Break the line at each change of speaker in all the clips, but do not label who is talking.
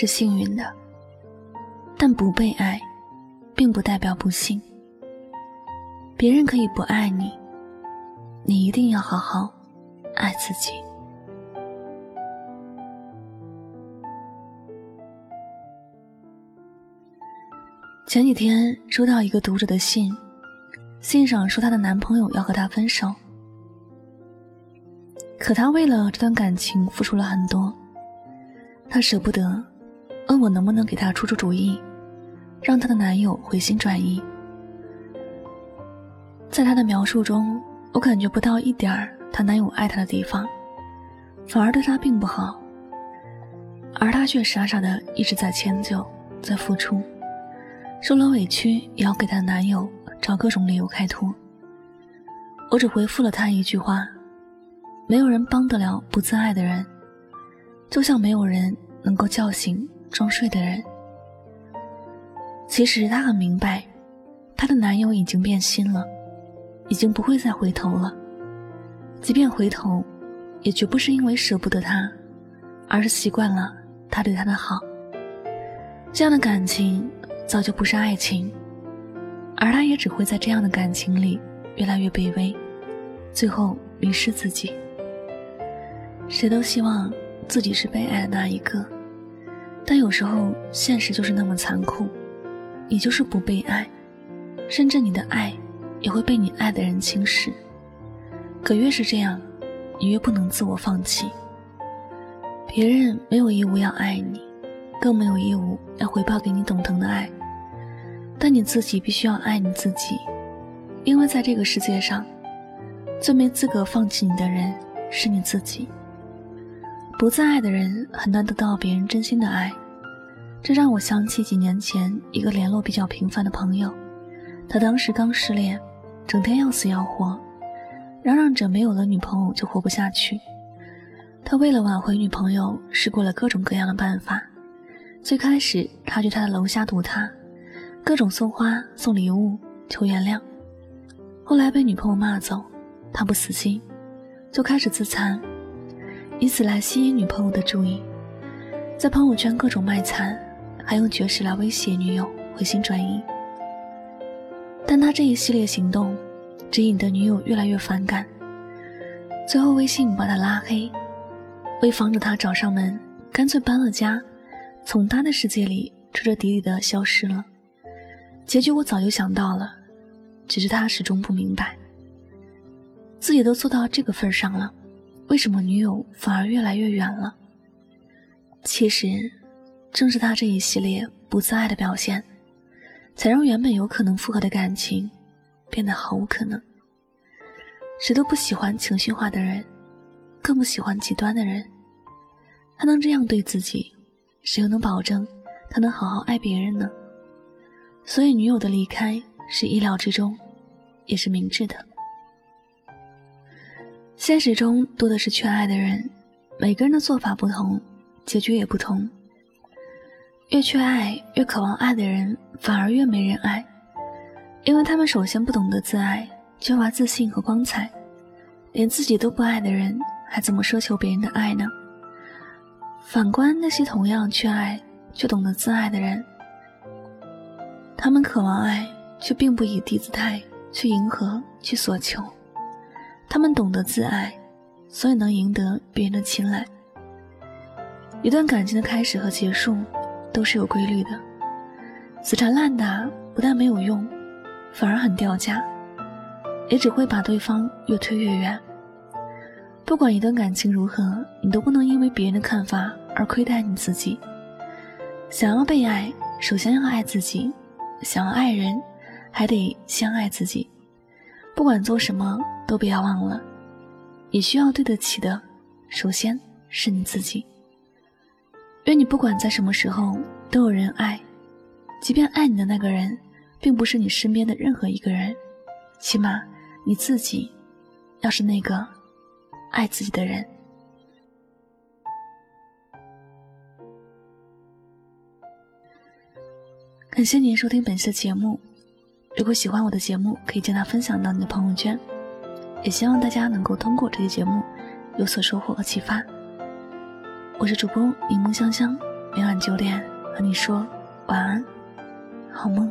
是幸运的，但不被爱，并不代表不幸。别人可以不爱你，你一定要好好爱自己。前几天收到一个读者的信，信上说她的男朋友要和她分手，可她为了这段感情付出了很多。她舍不得，我能不能给她出出主意，让她的男友回心转意。在她的描述中，我感觉不到一点儿她男友爱她的地方，反而对她并不好，而她却傻傻的一直在迁就，在付出，受了委屈也要给她男友找各种理由开脱。我只回复了她一句话：没有人帮得了不自爱的人。就像没有人能够叫醒装睡的人。其实她很明白，她的男友已经变心了，已经不会再回头了。即便回头，也绝不是因为舍不得他，而是习惯了他对她的好。这样的感情早就不是爱情，而他也只会在这样的感情里越来越卑微，最后迷失自己。谁都希望。自己是被爱的那一个，但有时候现实就是那么残酷，你就是不被爱，甚至你的爱也会被你爱的人轻视。可越是这样，你越不能自我放弃。别人没有义务要爱你，更没有义务要回报给你懂腾的爱，但你自己必须要爱你自己，因为在这个世界上，最没资格放弃你的人是你自己。不再爱的人很难得到别人真心的爱，这让我想起几年前一个联络比较频繁的朋友。他当时刚失恋，整天要死要活，嚷嚷着没有了女朋友就活不下去。他为了挽回女朋友，试过了各种各样的办法。最开始，他去他的楼下堵他，各种送花、送礼物求原谅。后来被女朋友骂走，他不死心，就开始自残。以此来吸引女朋友的注意，在朋友圈各种卖惨，还用绝食来威胁女友回心转意。但他这一系列行动，只引得女友越来越反感，最后微信把他拉黑。为防止他找上门，干脆搬了家，从他的世界里彻彻底底的消失了。结局我早就想到了，只是他始终不明白，自己都做到这个份上了。为什么女友反而越来越远了？其实，正是他这一系列不自爱的表现，才让原本有可能复合的感情变得毫无可能。谁都不喜欢情绪化的人，更不喜欢极端的人。他能这样对自己，谁又能保证他能好好爱别人呢？所以，女友的离开是意料之中，也是明智的。现实中多的是缺爱的人，每个人的做法不同，结局也不同。越缺爱、越渴望爱的人，反而越没人爱，因为他们首先不懂得自爱，缺乏自信和光彩，连自己都不爱的人，还怎么奢求别人的爱呢？反观那些同样缺爱却懂得自爱的人，他们渴望爱，却并不以低姿态去迎合、去索求。他们懂得自爱，所以能赢得别人的青睐。一段感情的开始和结束都是有规律的，死缠烂打不但没有用，反而很掉价，也只会把对方越推越远。不管一段感情如何，你都不能因为别人的看法而亏待你自己。想要被爱，首先要爱自己；想要爱人，还得先爱自己。不管做什么，都不要忘了，你需要对得起的，首先是你自己。愿你不管在什么时候都有人爱，即便爱你的那个人，并不是你身边的任何一个人，起码你自己要是那个爱自己的人。感谢您收听本期的节目。如果喜欢我的节目，可以将它分享到你的朋友圈。也希望大家能够通过这期节目有所收获和启发。我是主播柠檬香香，每晚九点和你说晚安，好梦。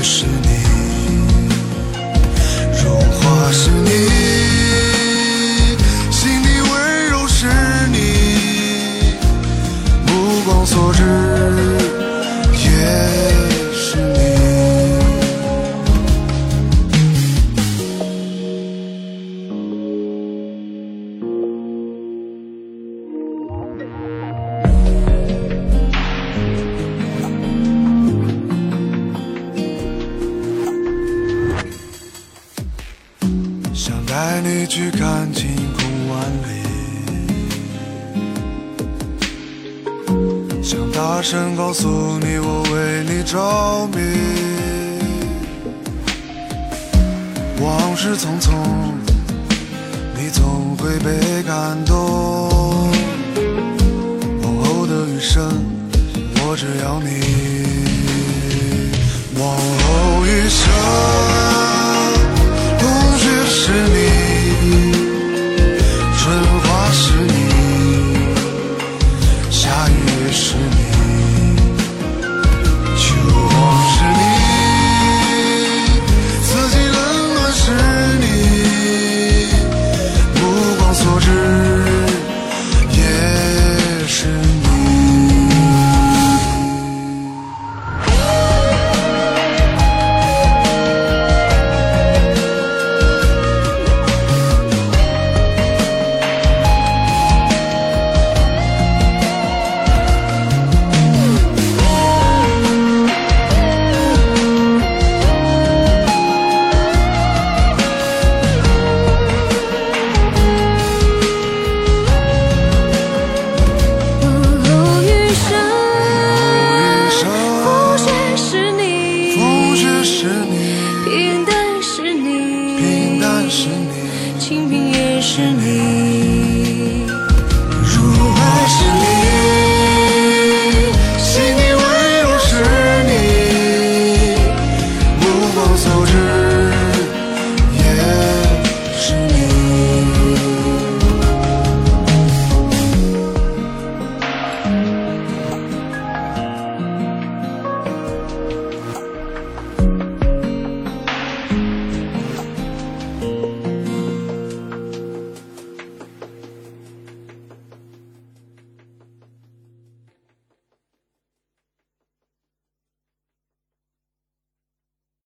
person 大声告诉你我为你着迷。往事匆匆，你总会被感动。往后的余生，我只要你。往后余生。